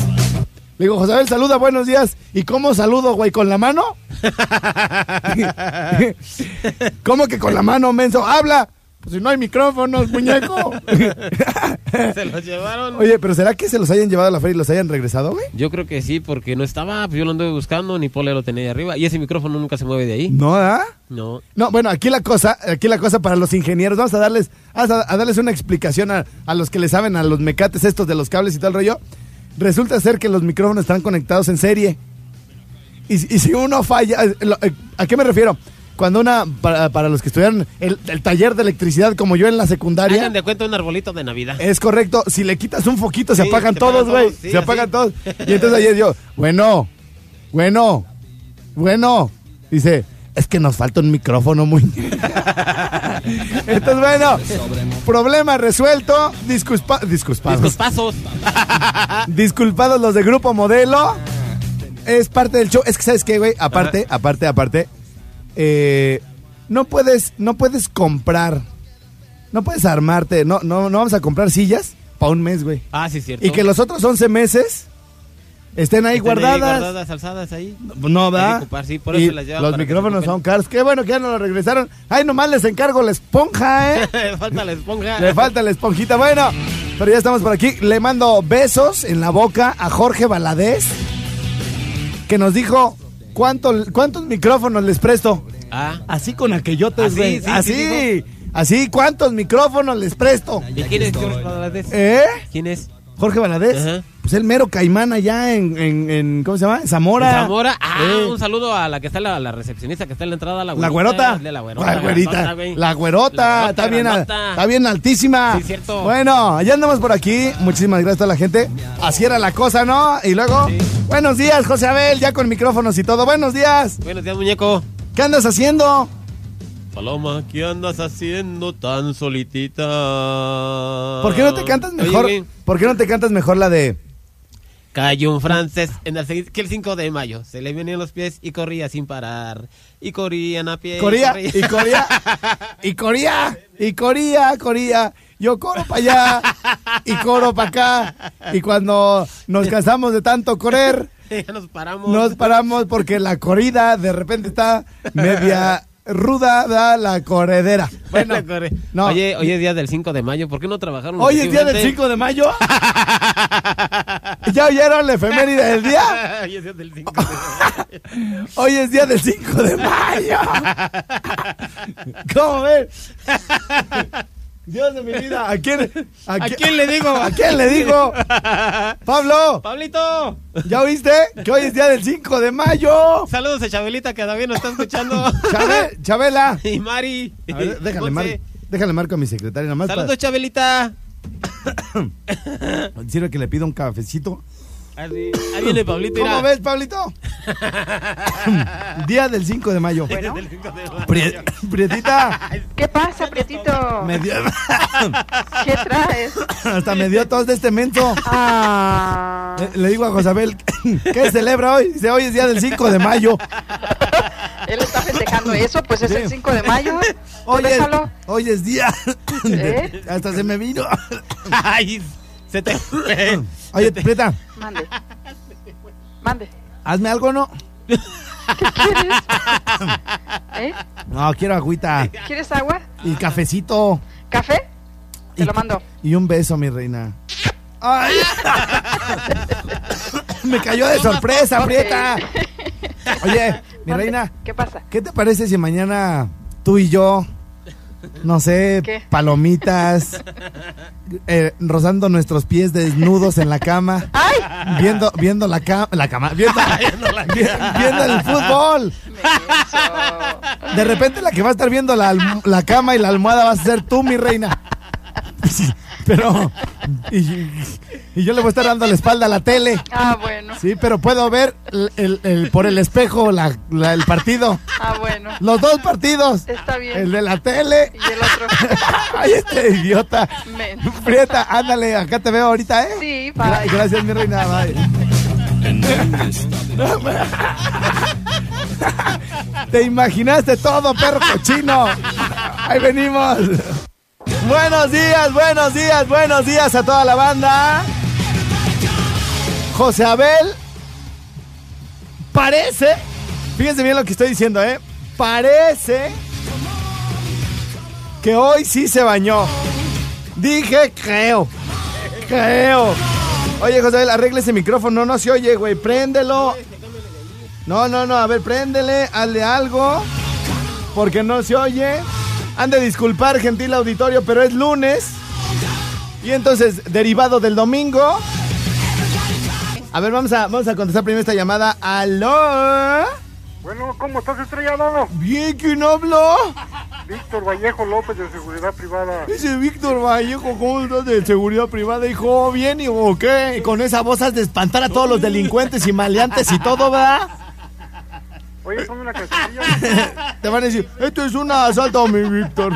S2: Digo, José saluda, buenos días. ¿Y cómo saludo, güey? ¿Con la mano? ¿Cómo que con la mano, menso? ¡Habla! Pues si no hay micrófonos, muñeco.
S3: Se los llevaron.
S2: Oye, pero ¿será que se los hayan llevado a la feria y los hayan regresado, güey?
S3: Yo creo que sí, porque no estaba, pues yo lo anduve buscando, ni Pole lo tenía ahí arriba. Y ese micrófono nunca se mueve de ahí.
S2: ¿No, ah?
S3: No.
S2: No, bueno, aquí la cosa, aquí la cosa para los ingenieros, vamos a darles, vamos a, a darles una explicación a, a los que le saben a los mecates estos de los cables y todo el rollo. Resulta ser que los micrófonos están conectados en serie. Y, si- y si uno falla, eh, eh, ¿a qué me refiero? Cuando una, para, para los que estudiaron el, el taller de electricidad como yo en la secundaria,
S3: Hagan de cuenta un arbolito de Navidad.
S2: es correcto, si le quitas un foquito se apagan
S3: se
S2: todos, güey,
S3: sí,
S2: se apagan todos. Y entonces ayer yo, bueno, bueno, bueno, dice, es que nos falta un micrófono muy... entonces bueno, problema resuelto, disculpa, disculpados,
S3: Discos pasos.
S2: disculpados los de Grupo Modelo, es parte del show, es que sabes qué, güey, aparte, aparte, aparte, eh, no puedes, no puedes comprar, no puedes armarte, no, no, no vamos a comprar sillas para un mes, güey.
S3: Ah, sí, cierto.
S2: Y que los otros 11 meses estén ahí
S3: Estén
S2: guardadas.
S3: guardadas, alzadas ahí.
S2: No,
S3: Hay
S2: ¿verdad?
S3: que ocupar, sí, por eso
S2: Y
S3: las llevan
S2: los micrófonos son caros. Qué bueno que ya no lo regresaron. Ay, nomás les encargo la esponja, ¿eh?
S3: Falta la esponja.
S2: Le falta la esponjita. Bueno, pero ya estamos por aquí. Le mando besos en la boca a Jorge Valadez, que nos dijo cuánto, cuántos micrófonos les presto.
S3: Ah.
S2: Así con aquellotes,
S3: Así,
S2: güey.
S3: sí,
S2: así,
S3: sí,
S2: así, ¿cuántos micrófonos les presto?
S3: ¿Y quién es?
S2: ¿Eh?
S3: ¿Quién es?
S2: Jorge Valadez.
S3: Ajá.
S2: Pues el mero caimán allá en, en, en- ¿cómo se llama? En Zamora.
S3: ¿En Zamora. Ah,
S2: Eh.
S3: un saludo a la que está la, la recepcionista que está en la entrada, la
S2: La güerota.
S3: De la güerota.
S2: La güerita. La güerota. Está bien, está bien altísima.
S3: Sí, cierto.
S2: Bueno, ya andamos por aquí. Muchísimas gracias a toda la gente. Así era la cosa, ¿no? Y luego, buenos días, José Abel, ya con micrófonos y todo. Buenos días.
S3: Buenos días, muñeco.
S2: ¿Qué andas haciendo?
S3: Paloma, ¿qué andas haciendo tan solitita?
S2: ¿Por qué no te cantas mejor? ¿Por qué no te cantas mejor la de
S3: Cayó un francés en el, que el 5 de mayo. Se le venían los pies y corría sin parar. Y corrían a pie.
S2: Corea
S3: corría.
S2: y Corea y Corea y Corea, Corea. Yo corro para allá y corro para acá. Y cuando nos cansamos de tanto correr,
S3: ya nos paramos.
S2: nos paramos porque la corrida de repente está media ruda, da la corredera. Bueno,
S3: La corre-
S2: no.
S3: Oye, hoy es día del 5 de mayo. ¿Por qué no trabajaron?
S2: hoy es día del 5 de mayo. ¿Ya oyeron la efeméride del día?
S3: Hoy es día del 5 de mayo.
S2: Hoy es día del 5 de mayo. ¿Cómo ves? Dios de mi vida, ¿a quién,
S3: ¿A quién le digo?
S2: ¿A quién le digo? Pablo,
S3: ¡Pablito!
S2: ¿ya oíste? Que hoy es día del 5 de mayo.
S3: Saludos a Chabelita que todavía nos está escuchando.
S2: Chabe- Chabela.
S3: y Mari.
S2: A ver, déjale, mar- déjale marco a mi secretaria nada más.
S3: Saludos, Chabelita.
S2: para- Sirve que le pido un cafecito.
S3: Así. Ahí viene Pablito.
S2: ¿Cómo ves, Pablito? día del 5 de mayo.
S6: Bueno,
S2: Pri- Prietita,
S6: ¿qué pasa, Prietito?
S2: me dio-
S6: ¿Qué traes?
S2: hasta me dio tos de este mento.
S6: Ah,
S2: Le, le digo a Josabel, ¿qué celebra hoy? Dice, hoy es día del 5 de mayo.
S6: él está festejando eso, pues es
S2: Sí.
S6: el 5 de mayo.
S2: Hoy es, hoy es día. de-
S6: ¿Eh?
S2: hasta se me vino.
S3: Ay, se te.
S2: Oye, Prieta,
S6: Mande. Mande.
S2: hazme algo, ¿no?
S6: ¿Qué quieres? ¿Eh?
S2: No, quiero agüita
S6: ¿Quieres agua?
S2: y cafecito.
S6: ¿Café? Te
S2: Y-
S6: lo mando.
S2: Y un beso, mi reina. ¡Ay! Me cayó de sorpresa. Prieta. Oye, mi reina,
S6: ¿Qué pasa?
S2: ¿qué te parece si mañana tú y yo no sé,
S8: ¿Qué?
S2: palomitas, eh, rozando nuestros pies desnudos en la cama,
S8: ¡Ay!
S2: viendo, viendo la, cama, la cama, viendo, vi- viendo el fútbol. De repente la que va a estar viendo la, la cama y la almohada vas a ser tú, mi reina. Pero, y, y yo le voy a estar dando la espalda a la tele.
S8: Ah, bueno.
S2: Sí, pero puedo ver el- el- el- por el espejo la- la- el partido.
S8: Ah, bueno.
S2: Los dos partidos.
S8: Está bien.
S2: El de la tele.
S8: Y el otro.
S2: Ay, este idiota.
S8: Menso.
S2: Prieta, ándale, acá te veo ahorita, ¿eh?
S8: Sí, bye.
S2: gracias, mi reina, bye. Te imaginaste todo, perro cochino. Ahí venimos. Buenos días, buenos días, buenos días a toda la banda. José Abel parece, fíjense bien lo que estoy diciendo, ¿eh? Parece que hoy sí se bañó. Dije creo, creo. Oye, José Abel, arregle ese micrófono, no se oye, güey, préndelo. No, no, no, a ver, préndele, hazle algo, porque no se oye. Han de disculpar, gentil auditorio, pero es lunes. Y entonces, derivado del domingo. A ver, vamos a, vamos a contestar primero esta llamada. ¡Aló!
S4: Bueno, ¿cómo estás estrellado?
S2: Bien, ¿quién habló?
S4: Víctor Vallejo López de Seguridad Privada.
S2: Dice Víctor Vallejo, ¿cómo estás de seguridad privada? Dijo, ¿bien y o qué? Y con esa voz has de espantar a todos los delincuentes y maleantes y todo, ¿verdad?
S4: Oye, ponme una.
S2: Te van a decir, esto es un asalto, mi Víctor.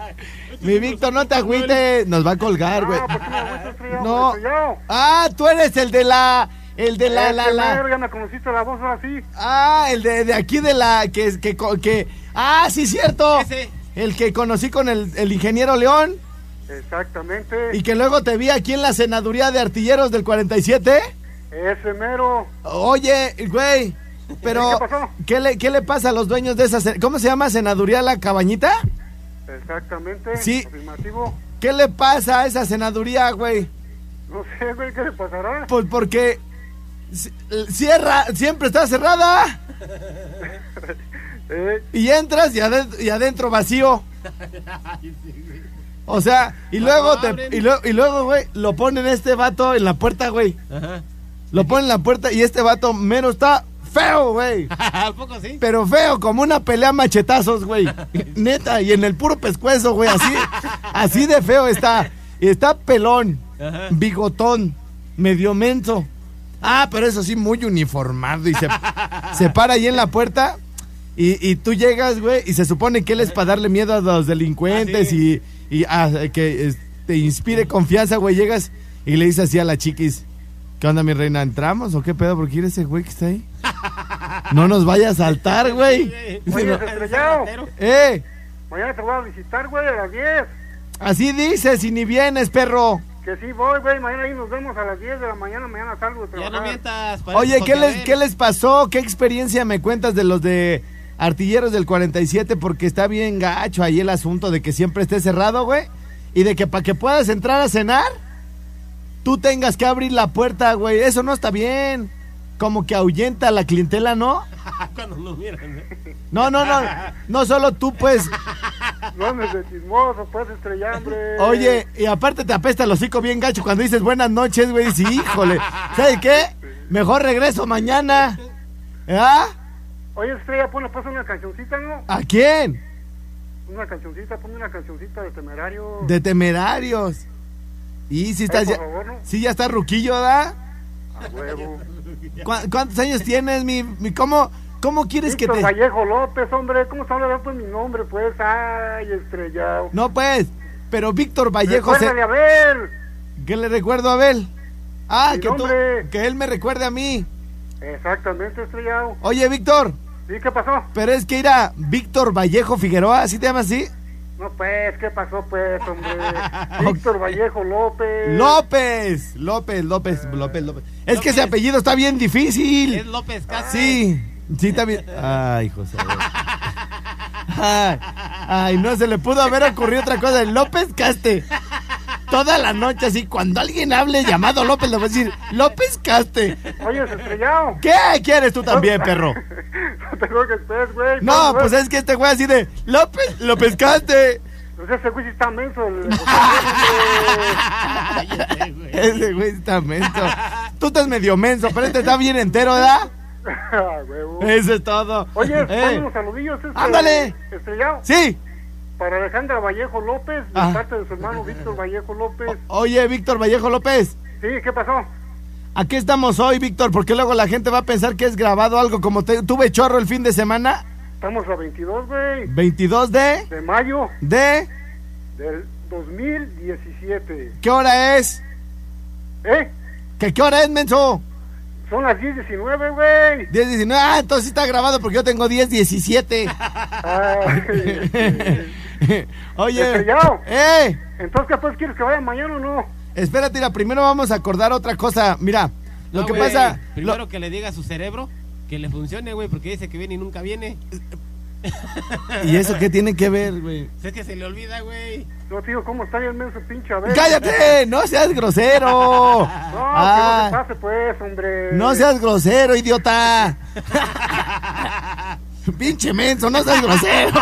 S2: mi Víctor, no te agüites. Nos va a colgar, güey.
S4: Ah.
S2: No.
S4: Estrellado.
S2: Ah, tú eres el de la... El de la, la,
S4: Este
S2: la.
S4: me conociste la voz así.
S2: Ah, el de, de aquí de la... Que, que, que... Ah, sí, cierto.
S3: Ese.
S2: El que conocí con el, el ingeniero León.
S4: Exactamente.
S2: Y que luego te vi aquí en la senaduría de artilleros del 47.
S4: Ese mero.
S2: Oye, güey, pero
S4: ¿Qué pasó?
S2: ¿qué le, ¿qué le pasa a los dueños de esa... se- ¿Cómo se llama? ¿Senaduría La Cabañita?
S4: Exactamente.
S2: Sí.
S4: Afirmativo.
S2: ¿Qué le pasa a esa senaduría, güey?
S4: No sé, güey, ¿qué le pasará?
S2: Pues porque ci- cierra, siempre está cerrada.
S4: Eh,
S2: Y entras y adentro, y adentro vacío. O sea, y luego, te, y, luego, y luego, güey, lo ponen este vato en la puerta, güey.
S3: Ajá.
S2: Lo ponen en la puerta y este vato mero está feo, güey.
S3: ¿A poco sí?
S2: Pero feo, como una pelea machetazos, güey. Neta, y en el puro pescuezo, güey, así, así de feo está. Y está pelón,
S3: Ajá.
S2: bigotón, medio menso. Ah, pero eso sí, muy uniformado. Y se, se para ahí en la puerta. Y, y tú llegas, güey, y se supone que él es para darle miedo a los delincuentes
S3: Ah, sí.
S2: y, y ah, que te inspire confianza, güey. Llegas y le dices así a la chiquis: ¿Qué onda, mi reina? ¿Entramos o qué pedo? ¿Por qué eres ese güey que está ahí? No nos vaya a saltar, güey.
S4: Oye,
S2: no,
S4: estrellado.
S2: ¡Eh!
S4: Mañana te voy a visitar, güey, a las 10.
S2: Así dices y ni vienes, perro.
S4: Que sí voy, güey. Mañana ahí nos vemos a las 10 de la mañana. Mañana salgo de
S3: Ya
S4: trabajar.
S3: no mientas. parece
S2: Oye, ¿qué les. ¿qué les pasó? ¿Qué experiencia me cuentas de los de artilleros del 47? Porque está bien gacho ahí el asunto de que siempre esté cerrado, güey. Y de que para que puedas entrar a cenar, tú tengas que abrir la puerta, güey. Eso no está bien. Como que ahuyenta a la clientela, ¿no?
S3: Cuando no miran. ¿eh?
S2: No, no, no. No solo tú, pues.
S4: No andes de chismoso, pues, estrellambre.
S2: Oye, y aparte te apesta el hocico bien gacho cuando dices buenas noches, güey. Dices, híjole. ¿Sabes qué? Mejor regreso mañana. ¿Ah?
S4: Oye, estrella, ponle pues una cancioncita, ¿no?
S2: ¿A quién?
S4: Una cancioncita, ponme una cancioncita de temerario.
S2: De temerarios. Y si estás
S4: Ay, por
S2: ya.
S4: favor, ¿no?
S2: Sí, ya está ruquillo, ¿da?
S4: A huevo.
S2: ¿Cu- ¿Cuántos años tienes, mi, mi- cómo, cómo quieres que
S4: Víctor
S2: te
S4: Vallejo López, hombre. ¿Cómo está hablando pues mi nombre, pues? Ay, estrellado.
S2: No, pues, pero Víctor Vallejo se...
S4: A ver.
S2: ¿Qué le recuerdo a Abel? Ah,
S4: Mi
S2: que tú, que él me recuerde a mí.
S4: Exactamente, estrellado.
S2: Oye, Víctor,
S4: ¿Sí? ¿Qué pasó?
S2: pero es que ir a Víctor Vallejo Figueroa, ¿así te llamas así?
S4: No, pues, ¿qué pasó, pues, hombre? Víctor Vallejo López.
S2: López, López, López, López, López. Es que ese apellido está bien difícil.
S3: Es López Castro.
S2: Sí, sí está bien. Ay, José. Ay, ay, no se le pudo haber ocurrido otra cosa. López Caste. Toda la noche así, cuando alguien hable llamado López, le voy a decir, López Caste.
S4: Oye, estrellado.
S2: ¿Qué quieres tú también, perro?
S4: No te creo que estés, güey.
S2: No, pues es que este güey así de, López, López Caste.
S4: Pues ese güey está menso. El,
S2: Ese güey está menso. Tú estás medio menso, pero este está bien entero, ¿verdad?
S4: Ah.
S2: Eso es todo.
S4: Oye,
S2: Eh,
S4: unos saludillos. Este,
S2: Ándale.
S4: Estrellado.
S2: Sí.
S4: Para Alejandra Vallejo López, de
S2: Ah.
S4: parte de su hermano Víctor Vallejo López.
S2: Oye, Víctor Vallejo López.
S4: Sí, ¿qué pasó?
S2: Aquí estamos hoy, Víctor, porque luego la gente va a pensar que es grabado algo como te- tuve chorro el fin de semana.
S4: Estamos a 22, güey.
S2: 22 de...
S4: De mayo
S2: ¿De?
S4: del 2017.
S2: ¿Qué hora es?
S4: ¿Eh?
S2: ¿Qué, qué hora es, menso?
S4: Son las 10.19, güey.
S2: 10, 19. Ah, entonces sí está grabado porque yo tengo 10, 17.
S4: Ay,
S2: Oye.
S4: Estrellado.
S2: ¡Eh!
S4: Entonces, ¿qué pues quieres que vaya mañana o no?
S2: Espérate, mira, primero vamos a acordar otra cosa. Mira, lo
S3: No,
S2: que pasa...
S3: Primero
S2: lo-
S3: que le diga a su cerebro que le funcione, güey, porque dice que viene y nunca viene.
S2: ¿Y eso qué tiene que ver, güey?
S3: Es que se le olvida, güey.
S4: No, tío, ¿cómo está bien menso pinche a ver?
S2: ¡Cállate! ¡No seas grosero!
S4: No,
S2: Ah,
S4: que no te pase, pues, hombre.
S2: no seas grosero, idiota. Pinche menso, no seas grosero.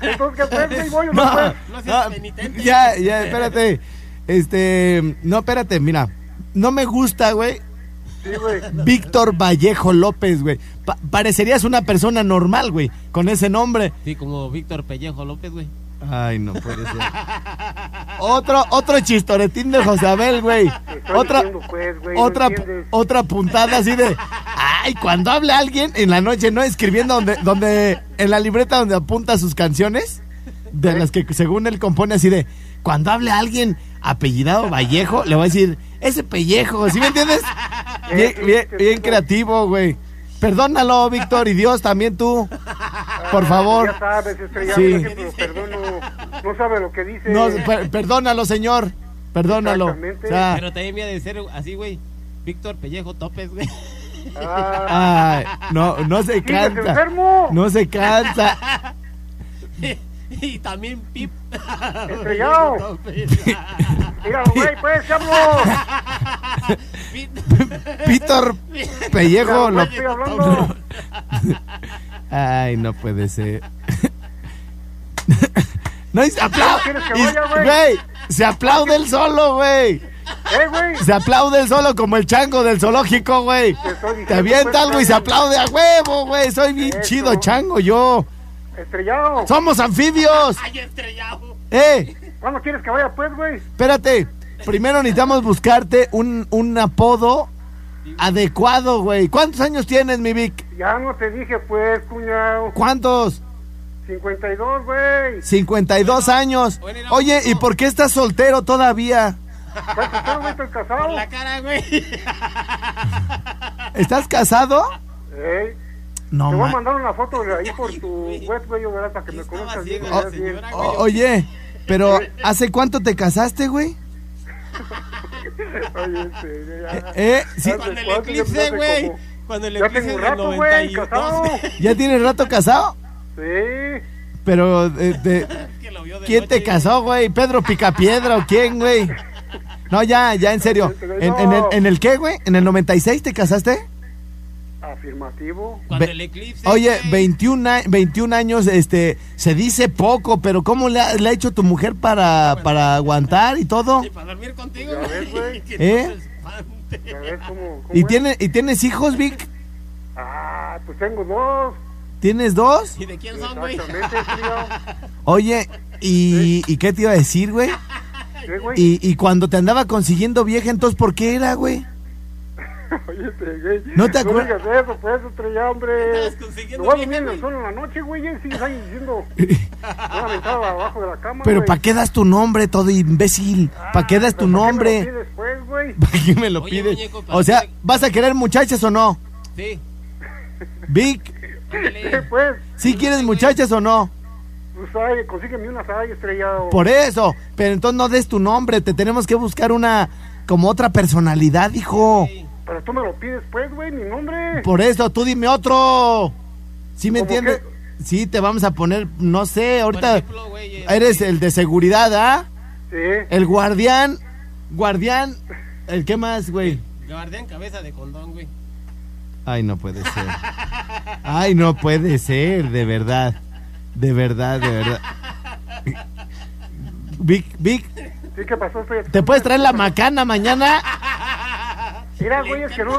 S4: Entonces, ¿qué güey? Voy o no,
S2: No?
S3: No seas
S2: no,
S3: penitente.
S2: ya, ya, espérate. Este, no, espérate, mira. No me gusta, güey.
S4: Sí, güey.
S2: Víctor Vallejo López, güey. Pa- parecerías una persona normal, güey, con ese nombre.
S3: Sí, como Víctor Pellejo López, güey.
S2: Ay, no puede ser. otro, otro chistoretín de José Abel, güey. Otra,
S4: diciendo, pues, güey,
S2: otra, otra puntada así de. Ay, cuando habla alguien en la noche, ¿no? Escribiendo donde, donde, en la libreta donde apunta sus canciones, de las que según él compone así de. Cuando hable alguien apellidado Vallejo, le voy a decir, ese pellejo, ¿sí me entiendes? Bien, bien, bien creativo, güey. Perdónalo, Víctor, y Dios también tú. Por favor.
S4: Ya sabes, estrellado,
S2: Sí.
S4: siempre perdono. No sabe lo que dice.
S2: No, per- perdónalo, señor. Perdónalo.
S4: Exactamente.
S2: O sea,
S3: Pero también había de ser así, güey. Víctor Pellejo Topes, güey.
S4: Ah,
S2: ay, no, no se
S4: ¿Sigues
S2: cansa.
S4: enfermo?
S2: No se cansa.
S3: y también Pip.
S4: Estrellado. Míralo, güey, pues.
S2: Víctor Pellejo. Lo-
S4: estoy hablando.
S2: Ay, no puede ser. No, y se aplaude.
S4: ¿Quieres que
S2: y-
S4: vaya, güey?
S2: Se aplaude el solo, güey.
S4: Eh, güey.
S2: Se aplaude el solo como el chango del zoológico, güey.
S4: Te
S2: avienta
S4: pues,
S2: algo y se aplaude a huevo, güey. Soy bien
S4: Eso.
S2: chido chango yo.
S4: Estrellado.
S2: Somos anfibios.
S3: Ay, estrellado.
S2: Eh,
S4: ¿Cuándo quieres que vaya, pues, güey?
S2: espérate. Primero necesitamos buscarte un, un apodo adecuado, güey. ¿Cuántos años tienes, mi Vic?
S4: Ya no te dije, pues, cuñado.
S2: ¿Cuántos?
S4: 52, güey.
S2: 52 años.
S3: bueno, era
S2: Oye. ¿y por qué estás soltero todavía?
S4: ¿Estás güey? ¿Estás casado?
S3: Por la cara, güey.
S2: ¿Estás casado?
S4: Ey,
S2: No,
S4: te voy a
S2: ma-
S4: mandar una foto de ahí por tu web, güey, ¿verdad? Para que me conozcas bien.
S3: ciega
S4: y
S3: la
S4: veas bien.
S3: señora,
S2: O- oye, pero ¿hace cuánto te casaste, güey?
S4: Oye, este, ya.
S2: ¿Eh? Sí,
S4: Hace
S3: Cuando el eclipse, güey. Cuando el eclipse del
S4: rato, güey,
S3: 92.
S4: casado.
S2: ¿Ya tienes rato casado?
S4: Sí.
S2: Pero, eh, de-
S3: Que lo vio de
S2: ¿quién te
S3: noche.
S2: casó, güey? ¿Pedro Picapiedra o quién, güey? No, ya, ya, en serio. ¿En, en el, en el qué, güey? ¿En el 96 te casaste?
S4: Afirmativo.
S3: Cuando
S2: Ve-
S3: el eclipse.
S2: Oye,
S3: güey.
S2: 21, a- 21 años, este, se dice poco, pero ¿cómo le ha, le ha hecho tu mujer para, para aguantar y todo?
S3: Y para dormir contigo,
S4: ves,
S2: ¿Eh?
S3: no se espante.
S4: ¿Ya ves cómo, cómo
S2: ¿Y,
S4: es?
S2: tiene, ¿Y tienes hijos, Vic?
S4: Ah, pues tengo dos.
S2: ¿Tienes dos?
S3: ¿Y de quién son, güey?
S4: Exactamente, tío.
S2: Oye, ¿y, ¿y qué te iba a decir, güey?
S4: ¿Qué, güey?
S2: Y, y cuando te andaba consiguiendo vieja, entonces, ¿por qué era, güey?
S4: Oye, este, güey.
S2: ¿No te acuer-
S4: No digas eso, pues, estrella, hombre.
S3: Estabas consiguiendo
S4: Lo voy a
S3: vieja,
S4: dormir en la noche, güey, y sigues ahí diciendo. Aventada abajo de la cama,
S2: Pero. ¿para qué das tu nombre, todo imbécil? ¿Para qué das tu
S4: Pero ¿para qué me lo
S2: nombre?
S4: pides, pues, güey?
S2: ¿Para qué me lo
S3: Oye,
S2: pides?
S3: muñeco, ¿para
S2: O sea? ¿vas a querer muchachas o no?
S3: Sí.
S2: Vic,
S4: ¿Qué,
S3: Ándale.
S4: pues?
S2: ¿sí quieres muchachas o no?
S4: Pues, ay, consígueme unas ay, estrellado.
S2: Por eso, pero entonces no des tu nombre, te tenemos que buscar una, como otra personalidad, hijo.
S4: Pero tú me lo pides, pues, güey, mi nombre.
S2: Por eso, tú dime otro. ¿Sí me
S4: ¿Cómo
S2: entiendes? Sí, te vamos a poner, no sé,
S3: Por
S2: ahorita
S3: ejemplo, güey. eh,
S2: eres el de seguridad, ¿ah?
S4: Sí.
S2: El guardián, guardián, ¿el qué más, güey?
S3: Guardián cabeza de condón, güey.
S2: Ay, no puede ser. Ay, no puede ser, de verdad. De verdad, de verdad. Vic, Vic,
S4: ¿Sí qué pasó? Estoy...
S2: ¿te puedes traer la macana mañana?
S4: Mira, güey, es que no...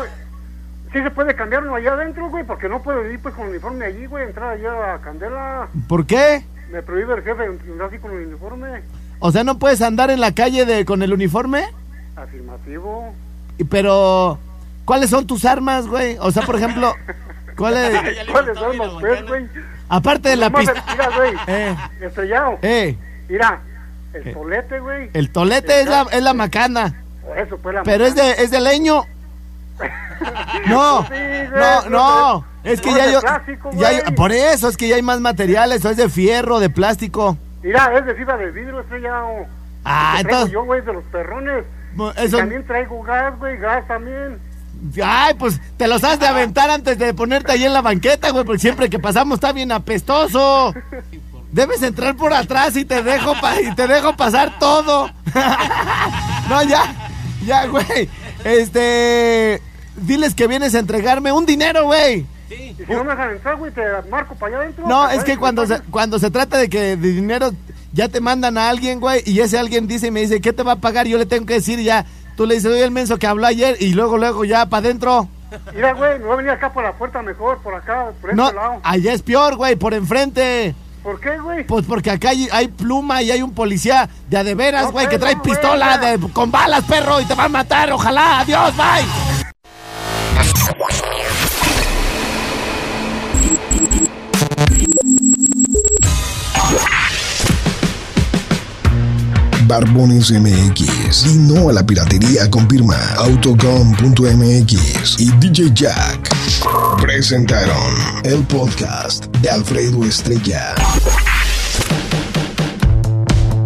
S4: Sí se puede cambiar uno allá adentro, güey, porque no puedo ir pues con uniforme allí, güey, entrar allá a Candela.
S2: ¿Por qué?
S4: Me prohíbe el jefe entrar así con el uniforme.
S2: O sea, ¿no puedes andar en la calle de, con el uniforme?
S4: Afirmativo.
S2: Y- Pero, ¿cuáles son tus armas, güey? O sea, por ejemplo, ¿cuáles?
S4: ¿Cuáles son los pues, güey?
S2: Aparte de la pistola.
S4: Mira, güey,
S2: Eh,
S4: estrellado.
S2: eh,
S4: Mira, el tolete, güey.
S2: el tolete es la, es la macana.
S4: Eso, pues la
S2: Pero es de, es de leño. No, no, no. Es que ya yo. ya
S4: güey.
S2: por eso, es que ya hay más materiales. O es de fierro, de plástico.
S4: Mira, es de fibra de vidrio estrellado.
S2: Ah,
S4: El que traigo
S2: entonces.
S4: yo, güey, de los perrones. Y
S2: Eso,
S4: también traigo gas, güey, gas también.
S2: ay, pues te los has de aventar antes de ponerte ahí en la banqueta, güey, porque siempre que pasamos está bien apestoso. Debes entrar por atrás y te dejo pa- y te dejo pasar todo. no, ya, ya, güey. Este, diles que vienes a entregarme un dinero, güey.
S4: Y si no me dejan entrar, güey, te marco para allá adentro.
S2: No, es que cuando se, cuando se trata de que de dinero ya te mandan a alguien, güey, y ese alguien dice y me dice, ¿qué te va a pagar? Yo le tengo que decir ya, tú le dices, oye, el menso que habló ayer y luego, luego ya para adentro.
S4: Mira, güey, me voy a venir acá por la puerta mejor, por acá, por este
S2: No,
S4: lado.
S2: allá es peor, güey, por enfrente.
S4: ¿Por qué, güey?
S2: Pues porque acá hay, hay pluma y hay un policía de a de veras, güey, que trae
S4: no,
S2: pistola de, con balas, perro, y te va a matar, ojalá, adiós, bye.
S1: Barbones MX. Y no a la piratería con firma Autocom.mx y DJ Jack. Presentaron el podcast de Alfredo Estrella.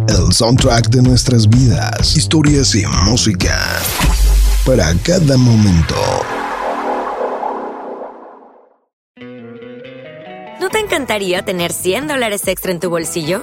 S1: El soundtrack de nuestras vidas, historias y música. Para cada momento.
S9: ¿No te encantaría tener 100 dólares extra en tu bolsillo?